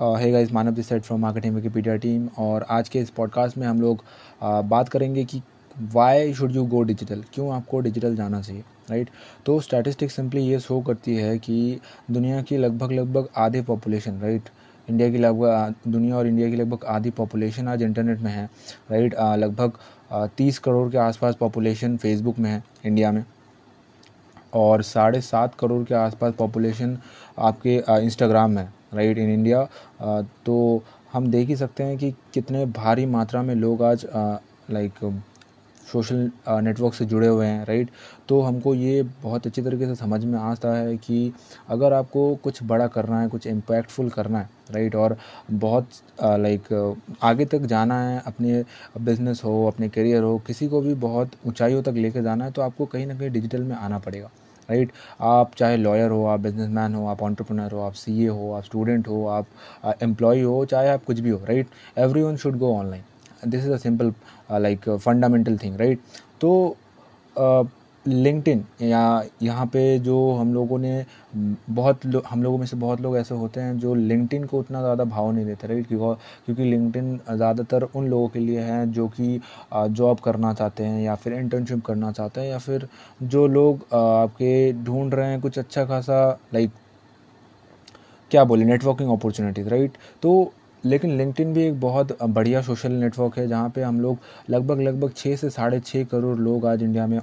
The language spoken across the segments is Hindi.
है guys Manav this side from marketing Wikipedia team और आज के इस पॉडकास्ट में हम लोग uh, बात करेंगे कि why should you go digital क्यों आपको डिजिटल जाना चाहिए? राइट तो स्टैटिस्टिक्स सिंपली ये शो करती है कि दुनिया की लगभग लगभग आधे पॉपुलेशन राइट इंडिया की लगभग दुनिया और इंडिया की लगभग आधी पॉपुलेशन आज इंटरनेट में है राइट लगभग तीस करोड़ के आसपास पॉपुलेशन फेसबुक में है इंडिया में। और साढ़े सात करोड़ के आसपास पॉपुलेशन आपके इंस्टाग्राम में राइट इन इंडिया। तो हम देख ही सकते हैं कि कितने भारी मात्रा में लोग आज लाइक सोशल नेटवर्क से जुड़े हुए हैं राइट तो हमको ये बहुत अच्छी तरीके से समझ में आता है कि अगर आपको कुछ बड़ा करना है, कुछ इम्पैक्टफुल करना है राइट और बहुत लाइक आगे तक जाना है, अपने बिज़नेस हो, अपने करियर हो, किसी को भी बहुत ऊंचाइयों तक लेके जाना है तो आपको कहीं ना कहीं डिजिटल में आना पड़ेगा। राइट? आप चाहे लॉयर हो, आप बिजनेसमैन हो, आप ऑन्टरप्रनर हो, आप सी हो, आप स्टूडेंट हो, आप एम्प्लॉय हो, चाहे आप कुछ भी हो, right? Everyone should go online this is a simple like fundamental thing right तो लिंकटिन या यहाँ पे जो हम लोगों ने बहुत लो, हम लोगों में से बहुत लोग ऐसे होते हैं जो लिंकटिन को उतना ज़्यादा भाव नहीं देते राइट? क्योंकि लिंकटिन ज़्यादातर उन लोगों के लिए है जो कि जॉब करना चाहते हैं या फिर इंटर्नशिप करना चाहते हैं या फिर जो लोग आपके ढूंढ रहे हैं कुछ अच्छा खासा लाइक क्या बोले नेटवर्किंग अपॉर्चुनिटीज़ राइट? तो लेकिन लिंकटिन भी एक बहुत बढ़िया सोशल नेटवर्क है, जहाँ पे हम लोग लगभग लगभग छः से साढ़े छः करोड़ लोग आज इंडिया में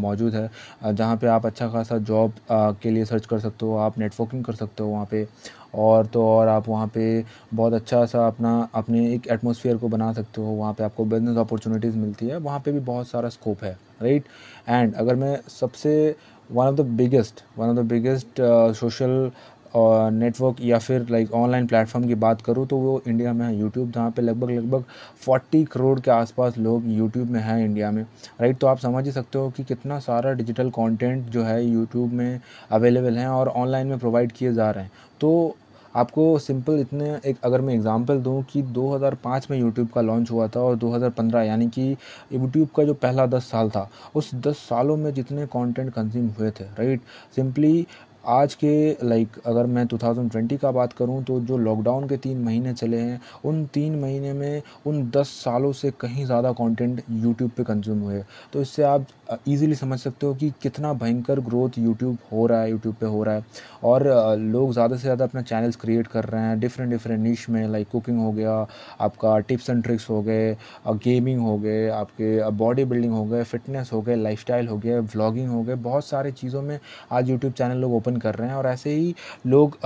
मौजूद है। जहाँ पे आप अच्छा खासा जॉब के लिए सर्च कर सकते हो, आप नेटवर्किंग कर सकते हो वहाँ पे। और तो और आप वहाँ पे बहुत अच्छा सा अपना, अपने एक एटमोसफियर को बना सकते हो, वहाँ पे आपको बिज़नेस अपॉर्चुनिटीज़ मिलती है। वहाँ पे भी बहुत सारा स्कोप है राइट एंड अगर मैं सबसे one of the biggest one of the biggest social network या फिर लाइक ऑनलाइन प्लेटफॉर्म की बात करूँ तो वो इंडिया में है यूट्यूब जहाँ पे लगभग लगभग 40 करोड़ के आसपास लोग यूट्यूब में हैं इंडिया में राइट तो आप समझ ही सकते हो कि कितना सारा डिजिटल कंटेंट जो है यूट्यूब में अवेलेबल हैं और ऑनलाइन में प्रोवाइड किए जा रहे हैं। तो आपको सिंपल इतने, एक अगर मैं एग्जांपल दूँ कि 2005 में यूट्यूब का लॉन्च हुआ था और 2015 यानी कि यूट्यूब का जो पहला 10 साल था, उस 10 सालों में जितने कंटेंट कंज्यूम हुए थे राइट सिंपली आज के लाइक अगर मैं 2020 का बात करूँ तो जो लॉकडाउन के तीन महीने चले हैं, उन तीन महीने में उन दस सालों से कहीं ज़्यादा कंटेंट यूट्यूब पे कंज्यूम हुए तो इससे आप इजीली समझ सकते हो कि कितना भयंकर ग्रोथ यूट्यूब हो रहा है यूट्यूब पे हो रहा है। और लोग ज़्यादा से ज़्यादा अपना चैनल्स क्रिएट कर रहे हैं डिफरेंट डिफरेंट निश में लाइक कुकिंग हो गया, आपका टिप्स एंड ट्रिक्स हो गए गेमिंग हो गए, आपके बॉडी बिल्डिंग हो गए फिटनेस हो गए लाइफ हो गए व्लॉगिंग हो गए, बहुत सारे चीज़ों में आज यूट्यूब चैनल लोग ओपन कर रहे हैं। और ऐसे ही लोग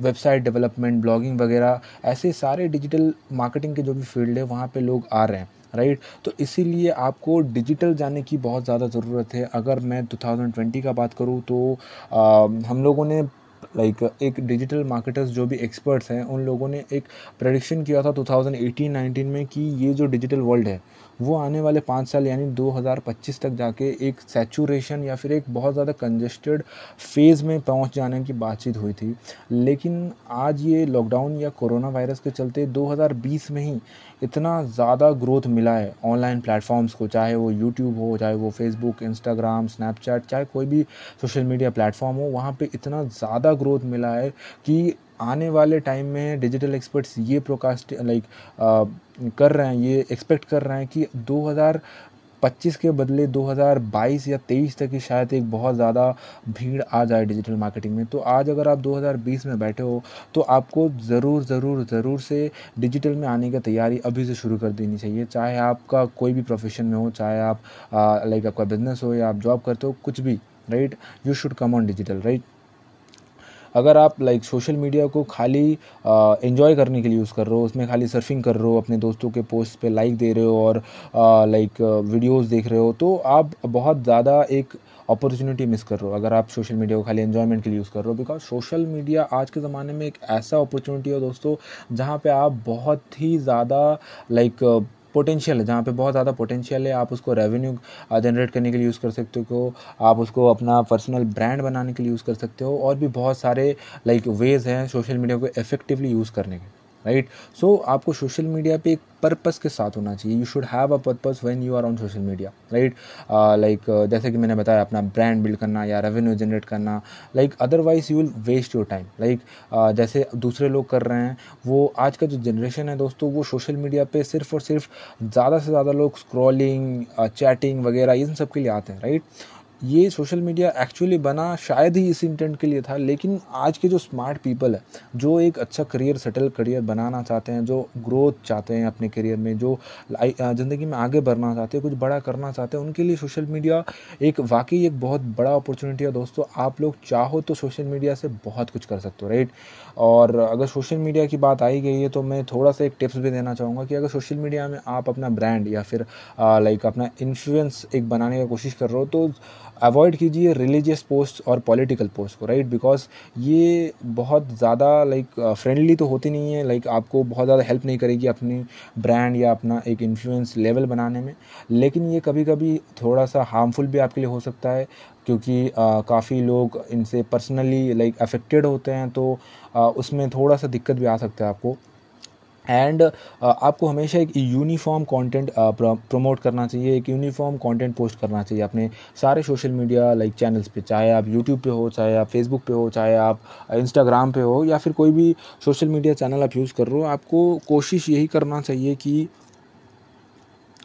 वेबसाइट डेवलपमेंट ब्लॉगिंग वगैरह, ऐसे सारे डिजिटल मार्केटिंग के जो भी फ़ील्ड है, वहाँ पर लोग आ रहे हैं। राइट? तो इसीलिए आपको डिजिटल जाने की बहुत ज़्यादा ज़रूरत है। अगर मैं 2020 का बात करूँ तो आ, हम लोगों ने लाइक like, एक डिजिटल मार्केटर्स जो भी एक्सपर्ट्स हैं उन लोगों ने एक प्रडिक्शन किया था 2018-19 में कि ये जो डिजिटल वर्ल्ड है वो आने वाले पाँच साल यानी 2025 तक जाके एक सैचुरेशन या फिर एक बहुत ज़्यादा कंजेस्टेड फ़ेज़ में पहुँच जाने की बातचीत हुई थी। लेकिन आज ये लॉकडाउन या कोरोना वायरस के चलते 2020 में ही इतना ज़्यादा ग्रोथ मिला है ऑनलाइन प्लेटफॉर्म्स को, चाहे वो यूट्यूब हो, चाहे वो फेसबुक इंस्टाग्राम स्नैपचैट चाहे कोई भी सोशल मीडिया प्लेटफॉर्म हो, वहाँ पर इतना ज़्यादा ग्रोथ मिला है कि आने वाले टाइम में डिजिटल एक्सपर्ट्स ये प्रोकास्ट लाइक कर रहे हैं, ये एक्सपेक्ट कर रहे हैं कि 2025 के बदले 2022 या 23 तक की शायद एक बहुत ज़्यादा भीड़ आ जाए डिजिटल मार्केटिंग में। तो आज अगर आप 2020 में बैठे हो तो आपको ज़रूर ज़रूर ज़रूर से डिजिटल में आने की तैयारी अभी से शुरू कर देनी चाहिए। चाहे आपका कोई भी प्रोफेशन में हो, चाहे आप लाइक आपका बिज़नेस हो या आप जॉब करते हो, कुछ भी right you should come on digital right अगर आप लाइक सोशल मीडिया को खाली इन्जॉय करने के लिए यूज़ कर रहे हो, उसमें खाली सर्फिंग कर रहे हो, अपने दोस्तों के पोस्ट पे लाइक दे रहे हो और लाइक वीडियोस देख रहे हो तो आप बहुत ज़्यादा एक अपॉर्चुनिटी मिस कर रहे हो, अगर आप सोशल मीडिया को खाली एन्जॉयमेंट के लिए यूज़ कर रहे हो बिकॉज़ सोशल मीडिया आज के ज़माने में एक ऐसा अपॉर्चुनिटी है दोस्तों, जहाँ पे आप बहुत ही ज़्यादा लाइक पोटेंशियल है, जहाँ पे बहुत ज़्यादा पोटेंशियल है, आप उसको रेवेन्यू जनरेट करने के लिए यूज़ कर सकते हो, आप उसको अपना पर्सनल ब्रांड बनाने के लिए यूज़ कर सकते हो, और भी बहुत सारे लाइक वेज़ हैं सोशल मीडिया को इफेक्टिवली यूज़ करने के राइट सो आपको सोशल मीडिया पे एक पर्पस के साथ होना चाहिए। You should have a purpose when you are on social media right like जैसे कि मैंने बताया, अपना ब्रांड बिल्ड करना या रेवेन्यू जनरेट करना। Like otherwise you will waste your time like जैसे दूसरे लोग कर रहे हैं, वो आज का जो जनरेशन है दोस्तों, वो सोशल मीडिया पे सिर्फ़ और सिर्फ़ ज़्यादा से ज़्यादा लोग स्क्रॉलिंग चैटिंग वगैरह, इन सब के लिए आते हैं राइट ये सोशल मीडिया एक्चुअली बना शायद ही इस इंटेंट के लिए था, लेकिन आज के जो स्मार्ट पीपल है, जो एक अच्छा करियर सेटल करियर बनाना चाहते हैं, जो ग्रोथ चाहते हैं अपने करियर में, जो ज़िंदगी में आगे बढ़ना चाहते हैं, कुछ बड़ा करना चाहते हैं, उनके लिए सोशल मीडिया एक वाकई एक बहुत बड़ा अपॉर्चुनिटी है। दोस्तों, आप लोग चाहो तो सोशल मीडिया से बहुत कुछ कर सकते हो राइट और अगर सोशल मीडिया की बात आई गई है तो मैं थोड़ा सा एक टिप्स भी देना चाहूँगा कि अगर सोशल मीडिया में आप अपना ब्रांड या फिर लाइक अपना इन्फ्लुएंस एक बनाने की कोशिश कर रहे हो तो अवॉइड कीजिए रिलीजियस पोस्ट और पॉलिटिकल पोस्ट को राइट बिकॉज़ ये बहुत ज़्यादा लाइक फ्रेंडली तो होती नहीं है लाइक आपको बहुत ज़्यादा हेल्प नहीं करेगी अपनी ब्रांड या अपना एक इन्फ्लुएंस लेवल बनाने में। लेकिन ये कभी कभी थोड़ा सा हार्मफुल भी आपके लिए हो सकता है क्योंकि काफ़ी लोग इनसे पर्सनली लाइक अफेक्टेड होते हैं तो उसमें थोड़ा सा दिक्कत भी आ सकता है आपको। एंड uh, आपको हमेशा एक यूनिफॉर्म कंटेंट प्रमोट करना चाहिए एक यूनिफॉर्म कंटेंट पोस्ट करना चाहिए अपने सारे सोशल मीडिया लाइक चैनल्स पे चाहे आप यूट्यूब पे हो चाहे आप फेसबुक पे हो चाहे आप इंस्टाग्राम पे हो या फिर कोई भी सोशल मीडिया चैनल आप यूज़ कर रहे हो आपको कोशिश यही करना चाहिए कि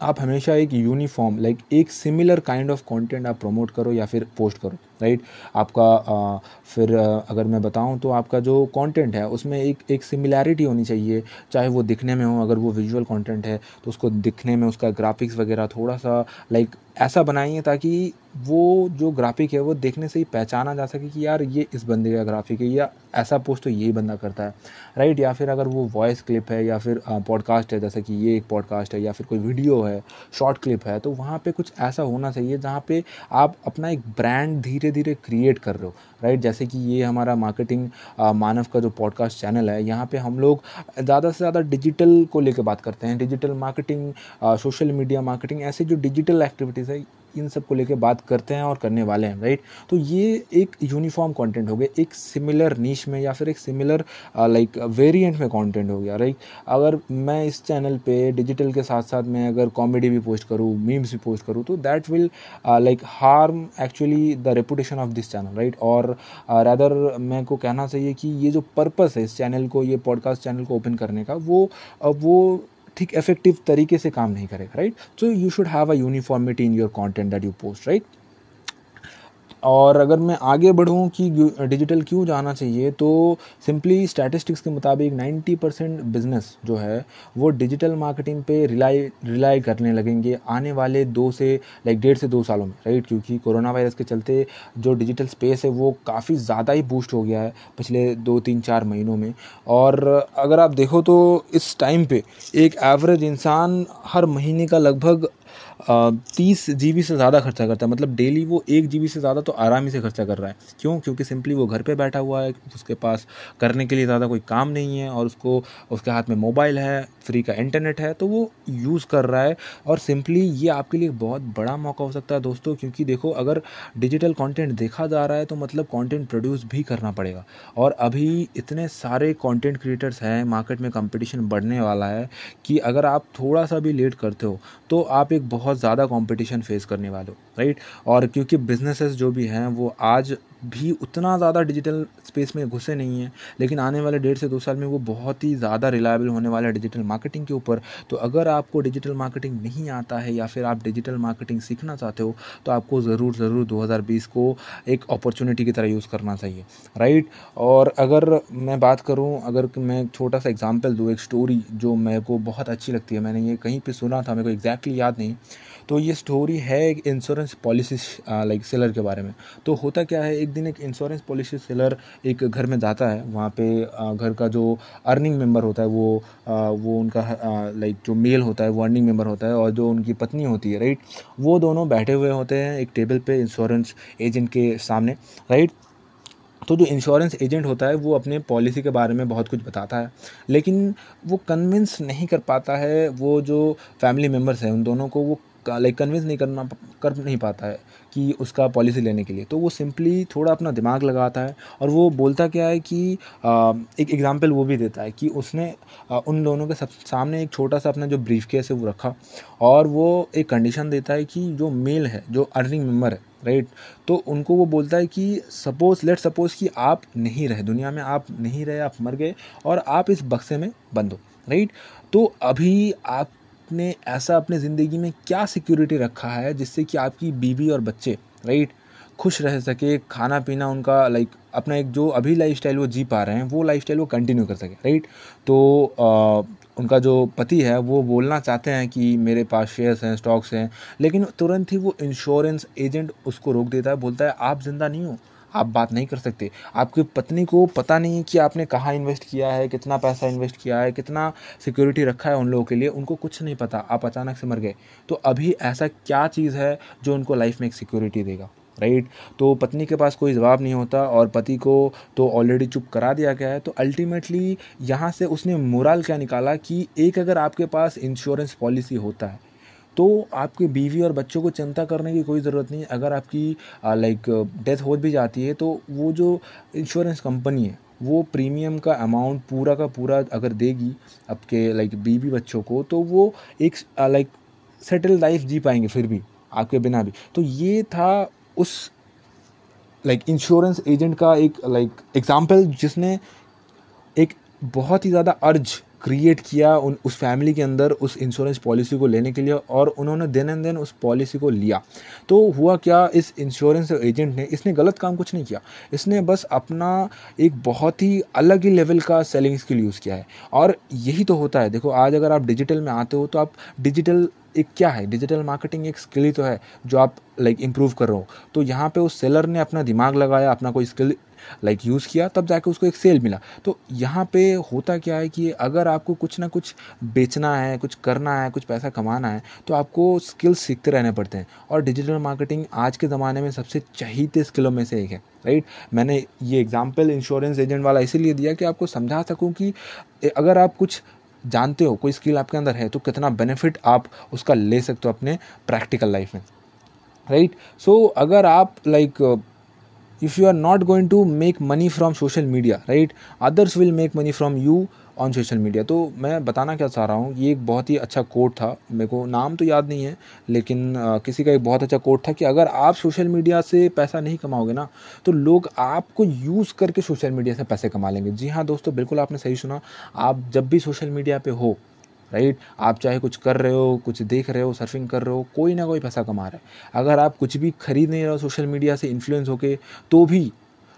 आप हमेशा एक यूनिफॉर्म लाइक एक सिमिलर काइंड ऑफ़ कंटेंट आप प्रमोट करो या फिर पोस्ट करो। राइट? आपका आ, फिर अगर मैं बताऊँ तो आपका जो कंटेंट है उसमें एक एक सिमिलैरिटी होनी चाहिए। चाहे वो दिखने में हो अगर वो विजुअल कंटेंट है तो उसको दिखने में उसका ग्राफिक्स वगैरह थोड़ा सा लाइक ऐसा बनाइए ताकि वो जो ग्राफिक है वो देखने से ही पहचाना जा सके कि यार ये इस बंदे का ग्राफिक है या ऐसा पोस्ट तो यही बंदा करता है। राइट? या फिर अगर वो वॉइस क्लिप है या फिर पॉडकास्ट है जैसे कि ये एक पॉडकास्ट है या फिर कोई वीडियो है शॉर्ट क्लिप है तो वहाँ पे कुछ ऐसा होना चाहिए जहाँ पे आप अपना एक ब्रांड धीरे धीरे क्रिएट कर रहे हो राइट जैसे कि ये हमारा मार्केटिंग मानव का जो पॉडकास्ट चैनल है, यहाँ पे हम लोग ज़्यादा से ज़्यादा डिजिटल को लेकर बात करते हैं digital marketing social media marketing ऐसे जो डिजिटल एक्टिविटीज़ है इन सबको लेकर बात करते हैं और करने वाले हैं राइट तो ये एक यूनिफॉर्म कंटेंट हो गया एक सिमिलर नीच में या फिर एक सिमिलर लाइक वेरिएंट में कंटेंट हो गया राइट अगर मैं इस चैनल पे डिजिटल के साथ साथ मैं अगर कॉमेडी भी पोस्ट करूँ मीम्स भी पोस्ट करूँ तो that will like harm actually the reputation of this channel right और रैदर uh, मैं को कहना चाहिए कि ये जो पर्पस है इस चैनल को ये पॉडकास्ट चैनल को ओपन करने का वो uh, वो ठीक इफ़ेक्टिव तरीके से काम नहीं करेगा right so you should have a uniformity in your content that you post right और अगर मैं आगे बढ़ूँ कि डिजिटल क्यों जाना चाहिए तो सिंपली स्टैटिस्टिक्स के मुताबिक 90 परसेंट बिज़नेस जो है, वो डिजिटल मार्केटिंग पे रिलाई रिलाई करने लगेंगे आने वाले दो से लाइक डेढ़ से दो सालों में राइट क्योंकि कोरोना वायरस के चलते जो डिजिटल स्पेस है, वो काफ़ी ज़्यादा ही बूस्ट हो गया है पिछले दो, तीन, चार महीनों में। और अगर आप देखो तो इस टाइम पर एक एवरेज इंसान हर महीने का लगभग तीस जी से ज़्यादा खर्चा करता है। मतलब डेली वो एक जीबी से ज़्यादा तो आराम ही से खर्चा कर रहा है। क्यों? क्योंकि सिंपली वो घर पे बैठा हुआ है, उसके पास करने के लिए ज़्यादा कोई काम नहीं है और उसको, उसके हाथ में मोबाइल है फ्री का इंटरनेट है तो वो यूज़ कर रहा है। और सिंपली ये आपके लिए बहुत बड़ा मौका हो सकता है दोस्तों, क्योंकि देखो, अगर डिजिटल कंटेंट देखा जा रहा है तो मतलब कंटेंट प्रोड्यूस भी करना पड़ेगा। और अभी इतने सारे कंटेंट क्रिएटर्स हैं मार्केट में कंपटीशन बढ़ने वाला है, कि अगर आप थोड़ा सा भी लेट करते हो तो आप एक बहुत ज़्यादा कंपटीशन फेस करने वाले हो राइट और क्योंकि बिजनेसेस जो भी हैं, वो आज भी उतना ज़्यादा डिजिटल स्पेस में घुसे नहीं हैं, लेकिन आने वाले डेढ़ से दो साल में वो बहुत ही ज़्यादा रिलायबल होने वाला है डिजिटल मार्केटिंग के ऊपर। तो अगर आपको डिजिटल मार्केटिंग नहीं आता है या फिर आप डिजिटल मार्केटिंग सीखना चाहते हो तो आपको ज़रूर ज़रूर 2020 को एक अपॉर्चुनिटी की तरह यूज़ करना चाहिए। राइट और अगर मैं बात करूँ, अगर मैं छोटा सा एग्ज़ाम्पल दूँ, एक स्टोरी जो मेरे को बहुत अच्छी लगती है, मैंने ये कहीं पर सुना था, मेरे को एग्जैक्टली याद नहीं तो ये स्टोरी है एक इंश्योरेंस पॉलिसी लाइक सेलर के बारे में। तो होता क्या है एक दिन एक इंश्योरेंस पॉलिसी सेलर एक घर में जाता है, वहाँ पे घर का जो अर्निंग मेंबर होता है वो वो उनका लाइक जो मेल होता है वो अर्निंग मेंबर होता है और जो उनकी पत्नी होती है राइट वो दोनों बैठे हुए होते हैं एक टेबल पे इंश्योरेंस एजेंट के सामने राइट तो जो इंश्योरेंस एजेंट होता है वो अपने पॉलिसी के बारे में बहुत कुछ बताता है, लेकिन वो कन्विंस नहीं कर पाता है वो जो फैमिली मेंबर्स हैं उन दोनों को, वो लाइक कन्विंस नहीं करना, कर नहीं पाता है कि उसका पॉलिसी लेने के लिए। तो वो सिंपली थोड़ा अपना दिमाग लगाता है और वो बोलता क्या है कि एक एग्ज़ाम्पल वो भी देता है कि उसने उन दोनों के सब, सामने एक छोटा सा अपना जो ब्रीफ केस है वो रखा और वो एक कंडीशन देता है कि जो मेल है, जो अर्निंग मेंबर है राइट तो उनको वो बोलता है कि सपोज़ लेट सपोज़ कि आप नहीं रहे, दुनिया में आप नहीं रहे, आप मर गए और आप इस बक्से में बंद हो राइट तो अभी आपने ऐसा अपने ज़िंदगी में क्या सिक्योरिटी रखा है जिससे कि आपकी बीवी और बच्चे राइट खुश रह सके खाना पीना उनका लाइक अपना एक जो अभी लाइफ स्टाइल वो जी पा रहे हैं वो लाइफ स्टाइल वो कंटिन्यू कर सके राइट तो आ, उनका जो पति है वो बोलना चाहते हैं कि मेरे पास शेयर्स हैं स्टॉक्स हैं लेकिन तुरंत ही वो इंश्योरेंस एजेंट उसको रोक देता है बोलता है आप ज़िंदा नहीं हो आप बात नहीं कर सकते। आपकी पत्नी को पता नहीं है कि आपने कहाँ इन्वेस्ट किया है, कितना पैसा इन्वेस्ट किया है, कितना सिक्योरिटी रखा है उन लोगों के लिए, उनको कुछ नहीं पता। आप अचानक से मर गए। तो अभी ऐसा क्या चीज़ है जो उनको लाइफ में एक सिक्योरिटी देगा राइट तो पत्नी के पास कोई जवाब नहीं होता और पति को तो ऑलरेडी चुप करा दिया गया है। तो अल्टीमेटली यहाँ से उसने मोरल क्या निकाला कि एक अगर आपके पास इंश्योरेंस पॉलिसी होता है तो आपके बीवी और बच्चों को चिंता करने की कोई ज़रूरत नहीं है। अगर आपकी लाइक डेथ हो भी जाती है तो वो जो इंश्योरेंस कंपनी है, वो प्रीमियम का अमाउंट पूरा का पूरा अगर देगी आपके लाइक बीवी बच्चों को तो वो एक लाइक सेटल लाइफ जी पाएँगे फिर भी, आपके बिना भी। तो ये था उस लाइक इंश्योरेंस एजेंट का एक लाइक एग्ज़ाम्पल जिसने एक बहुत ही ज़्यादा अर्ज़ क्रिएट किया उन, उस फैमिली के अंदर उस इंश्योरेंस पॉलिसी को लेने के लिए और उन्होंने दिन एंड दिन उस पॉलिसी को लिया। तो हुआ क्या? इस इंश्योरेंस एजेंट ने, इसने गलत काम कुछ नहीं किया। इसने बस अपना एक बहुत ही अलग ही लेवल का सेलिंग स्किल यूज़ किया है। और यही तो होता है। देखो, आज अगर आप डिजिटल में आते हो तो आप डिजिटल एक क्या है? डिजिटल मार्केटिंग एक स्किल ही तो है जो आप लाइक इम्प्रूव कर रहे हो। तो यहाँ पे उस सेलर ने अपना दिमाग लगाया, अपना कोई स्किल लाइक यूज़ किया तब जाके उसको एक सेल मिला। तो यहाँ पे होता क्या है कि अगर आपको कुछ ना कुछ बेचना है कुछ करना है कुछ पैसा कमाना है तो आपको स्किल्स सीखते रहने पड़ते हैं। और डिजिटल मार्केटिंग आज के ज़माने में सबसे चहीते स्किलों में से एक है राइट मैंने ये एग्ज़ाम्पल इंश्योरेंस एजेंट वाला इसीलिए दिया कि आपको समझा सकूँ कि अगर आप कुछ जानते हो कोई स्किल आपके अंदर है तो कितना बेनिफिट आप उसका ले सकते हो अपने प्रैक्टिकल लाइफ में राइट right? सो so, अगर आप like if you are not going to make money from social media right? Others will make money from you on social media तो मैं बताना क्या चाह रहा हूँ ये एक बहुत ही अच्छा कोट था। मेरे को नाम तो याद नहीं है लेकिन आ, किसी का एक बहुत अच्छा कोट था कि अगर आप सोशल मीडिया से पैसा नहीं कमाओगे ना तो लोग आपको यूज़ करके सोशल मीडिया से पैसे कमा लेंगे। जी हाँ दोस्तों बिल्कुल आपने सही सुना। आप जब भी सोशल मीडिया पे हो राइट? आप चाहे कुछ कर रहे हो, कुछ देख रहे हो सर्फिंग कर रहे हो, कोई ना कोई पैसा कमा रहा है। अगर आप कुछ भी खरीद नहीं रहे हो सोशल मीडिया से इन्फ्लुएंस होके तो भी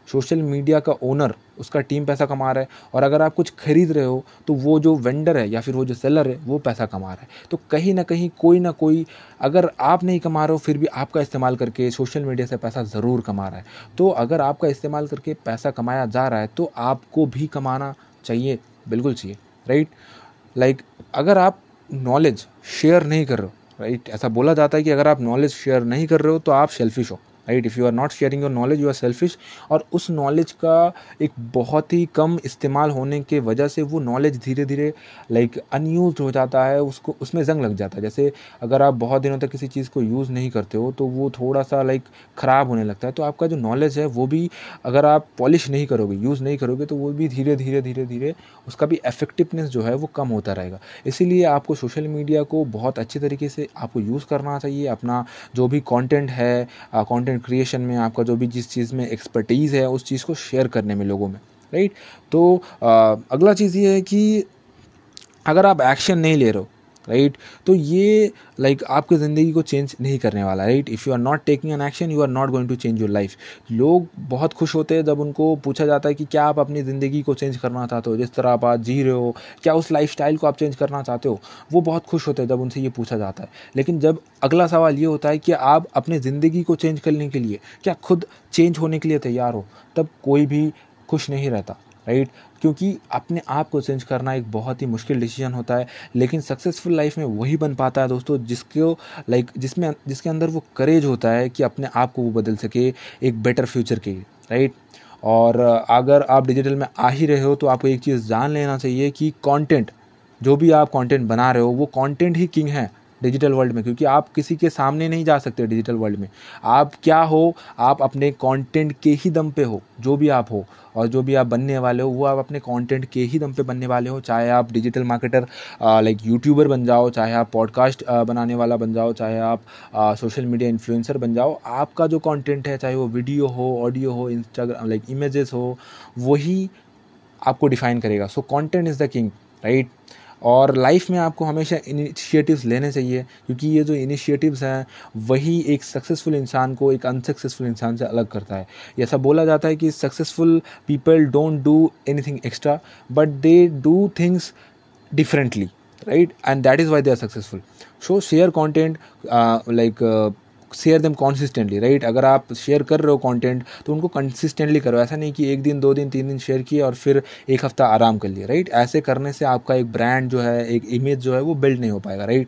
सोशल मीडिया का ओनर उसका टीम पैसा कमा रहा है। और अगर आप कुछ खरीद रहे हो तो वो जो वेंडर है या फिर वो जो सेलर है, वो पैसा कमा रहा है। तो कहीं ना कहीं कोई ना कोई, अगर आप नहीं कमा रहे हो, फिर भी आपका इस्तेमाल करके सोशल मीडिया से पैसा ज़रूर कमा रहा है। तो अगर आपका इस्तेमाल करके पैसा कमाया जा रहा है तो आपको भी कमाना चाहिए, बिल्कुल चाहिए, राइट? लाइक like, अगर आप नॉलेज शेयर नहीं कर रहे हो राइट ऐसा बोला जाता है कि अगर आप नॉलेज शेयर नहीं कर रहे हो तो आप सेल्फिश हो। Right if you are not sharing your knowledge you are selfish और उस नॉलेज का एक बहुत ही कम इस्तेमाल होने के वजह से वो नॉलेज धीरे धीरे लाइक अनयूज हो जाता है, उसको, उसमें जंग लग जाता है। जैसे अगर आप बहुत दिनों तक किसी चीज़ को यूज़ नहीं करते हो तो वो थोड़ा सा लाइक ख़राब होने लगता है। तो आपका जो नॉलेज है, वो भी अगर आप पॉलिश नहीं करोगे यूज़ नहीं करोगे तो वो भी धीरे धीरे धीरे धीरे उसका भी इफेक्टिवनेस जो है, वो कम होता रहेगा। इसीलिए आपको सोशल मीडिया को बहुत अच्छे तरीके से आपको यूज़ करना चाहिए। अपना जो भी कॉन्टेंट है कॉन्टेंट कंटेंट क्रिएशन में आपका जो भी जिस चीज़ में एक्सपर्टीज़ है उस चीज़ को शेयर करने में लोगों में राइट तो आ, अगला चीज़ ये है कि अगर आप एक्शन नहीं ले रहे हो राइट तो ये लाइक आपकी ज़िंदगी को चेंज नहीं करने वाला right if you are not taking an action you are not going to change your life लोग बहुत खुश होते हैं जब उनको पूछा जाता है कि क्या आप अपनी ज़िंदगी को चेंज करना चाहते हो? जिस तरह आप आज जी रहे हो, क्या उस लाइफ को आप चेंज करना चाहते हो? वो बहुत खुश होते हैं जब उनसे ये पूछा जाता है। लेकिन जब अगला सवाल ये होता है कि आप अपनी ज़िंदगी को चेंज करने के लिए, क्या खुद चेंज होने के लिए तैयार हो? तब कोई भी खुश नहीं रहता। राइट? क्योंकि अपने आप को चेंज करना एक बहुत ही मुश्किल डिसीज़न होता है, लेकिन सक्सेसफुल लाइफ में वही बन पाता है दोस्तों, जिसको लाइक जिसमें, जिसके अंदर वो करेज होता है कि अपने आप को वो बदल सके एक बेटर फ्यूचर के राइट और अगर आप डिजिटल में आ ही रहे हो तो आपको एक चीज़ जान लेना चाहिए कि कंटेंट जो भी आप कंटेंट बना रहे हो, वो कंटेंट ही किंग है। डिजिटल वर्ल्ड में, क्योंकि आप किसी के सामने नहीं जा सकते डिजिटल वर्ल्ड में। आप क्या हो, आप अपने कंटेंट के ही दम पे हो, जो भी आप हो, और जो भी आप बनने वाले हो, वो आप अपने कंटेंट के ही दम पे बनने वाले हो, चाहे आप डिजिटल मार्केटर लाइक यूट्यूबर बन जाओ, चाहे आप पॉडकास्ट बनाने वाला बन जाओ, चाहे आप सोशल मीडिया इन्फ्लुएंसर बन जाओ, आपका जो कंटेंट है, चाहे वो वीडियो हो ऑडियो हो इंस्टाग्राम लाइक इमेजेस हो, वही आपको डिफाइन करेगा। So content is the king right और लाइफ में आपको हमेशा इनिशिएटिव्स लेने चाहिए, क्योंकि ये जो इनिशिएटिव्स हैं, वही एक सक्सेसफुल इंसान को एक अनसक्सेसफुल इंसान से अलग करता है। ऐसा बोला जाता है कि successful people don't do anything extra but they do things differently right and that is why they are successful so share content like share them consistently right अगर आप शेयर कर रहे हो कॉन्टेंट तो उनको कंसिस्टेंटली करो। ऐसा नहीं कि एक दिन, दो दिन, तीन दिन शेयर किए और फिर एक हफ़्ता आराम कर लिया राइट ऐसे करने से आपका एक ब्रांड जो है, एक इमेज जो है, वो बिल्ड नहीं हो पाएगा राइट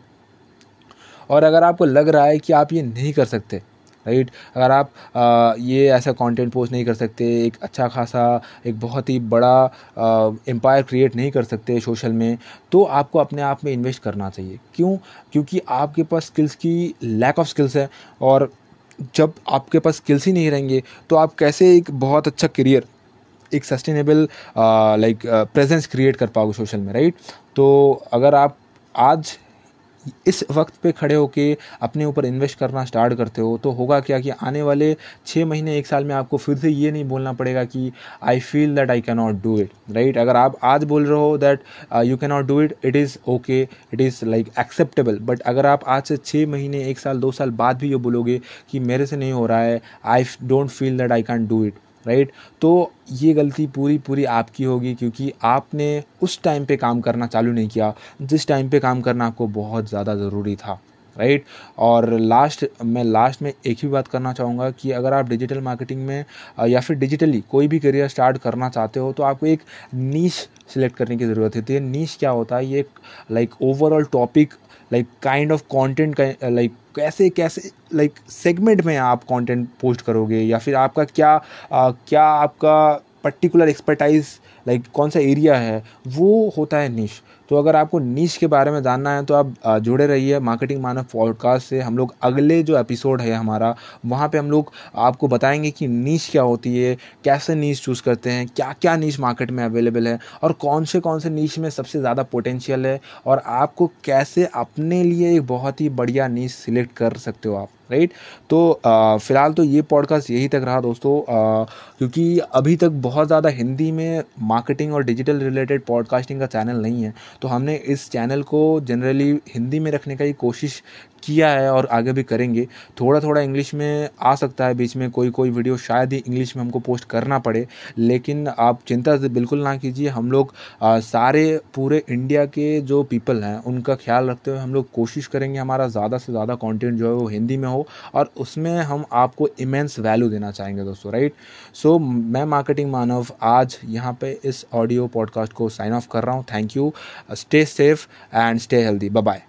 और अगर आपको लग रहा है कि आप ये नहीं कर सकते राइट? अगर आप ये ऐसा कंटेंट पोस्ट नहीं कर सकते, एक अच्छा खासा, एक बहुत ही बड़ा एम्पायर क्रिएट नहीं कर सकते सोशल में तो आपको अपने आप में इन्वेस्ट करना चाहिए। क्यों? क्योंकि आपके पास स्किल्स की लैक ऑफ़ स्किल्स है और जब आपके पास स्किल्स ही नहीं रहेंगे तो आप कैसे एक बहुत अच्छा करियर एक सस्टेनेबल लाइक प्रेजेंस क्रिएट कर पाओगे सोशल में राइट तो अगर आप आज इस वक्त पे खड़े होके अपने ऊपर इन्वेस्ट करना स्टार्ट करते हो तो होगा क्या कि आने वाले छः महीने, एक साल में आपको फिर से ये नहीं बोलना पड़ेगा कि I feel that I can not do it right अगर आप आज बोल रहे हो that you can not do it it is okay it is like acceptable but अगर आप आज से छः महीने, एक साल, दो साल बाद भी ये बोलोगे कि मेरे से नहीं हो रहा है I don't feel that I can do it right? तो ये गलती पूरी पूरी आपकी होगी क्योंकि आपने उस टाइम पे काम करना चालू नहीं किया। जिस टाइम पे काम करना आपको बहुत ज़्यादा ज़रूरी था। राइट और लास्ट मैं लास्ट में एक ही बात करना चाहूँगा कि अगर आप डिजिटल मार्केटिंग में या फिर डिजिटली कोई भी करियर स्टार्ट करना चाहते हो तो आपको एक नीच सिलेक्ट करने की ज़रूरत होती है। नीच क्या होता है? ये एक like overall topic like kind of content like कैसे कैसे लाइक like, सेगमेंट में आप कंटेंट पोस्ट करोगे या फिर आपका क्या आ, क्या आपका पर्टिकुलर एक्सपर्टाइज लाइक कौन सा एरिया है, वो होता है निश तो अगर आपको नीच के बारे में जानना है तो आप जुड़े रहिए मार्केटिंग मानव पॉडकास्ट से. हम लोग अगले जो एपिसोड है हमारा, वहाँ पे हम लोग आपको बताएँगे कि नीच क्या होती है, कैसे नीच चूज़ करते हैं क्या क्या नीच मार्केट में अवेलेबल है, और कौन से कौन से नीच में सबसे ज़्यादा पोटेंशियल है, और आपको कैसे अपने लिए एक बहुत ही बढ़िया नीच सिलेक्ट कर सकते हो आप राइट तो फ़िलहाल तो ये पॉडकास्ट यही तक रहा दोस्तों. क्योंकि अभी तक बहुत ज़्यादा हिंदी में मार्केटिंग और डिजिटल रिलेटेड पॉडकास्टिंग का चैनल नहीं है तो हमने इस चैनल को जनरली हिंदी में रखने का ही कोशिश किया है और आगे भी करेंगे। थोड़ा थोड़ा इंग्लिश में आ सकता है, बीच में कोई कोई वीडियो शायद ही इंग्लिश में हमको पोस्ट करना पड़े, लेकिन आप चिंता बिल्कुल ना कीजिए, हम लोग सारे, पूरे इंडिया के जो पीपल हैं, उनका ख्याल रखते हुए हम लोग कोशिश करेंगे हमारा ज़्यादा से ज़्यादा कॉन्टेंट जो है वो हिंदी में हो, और उसमें हम आपको इमेंस वैल्यू देना चाहेंगे दोस्तों राइट सो मैं मार्केटिंग मानव आज यहाँ पे इस ऑडियो पॉडकास्ट को साइन ऑफ़ कर रहा हूँ. Thank you stay safe and stay healthy bye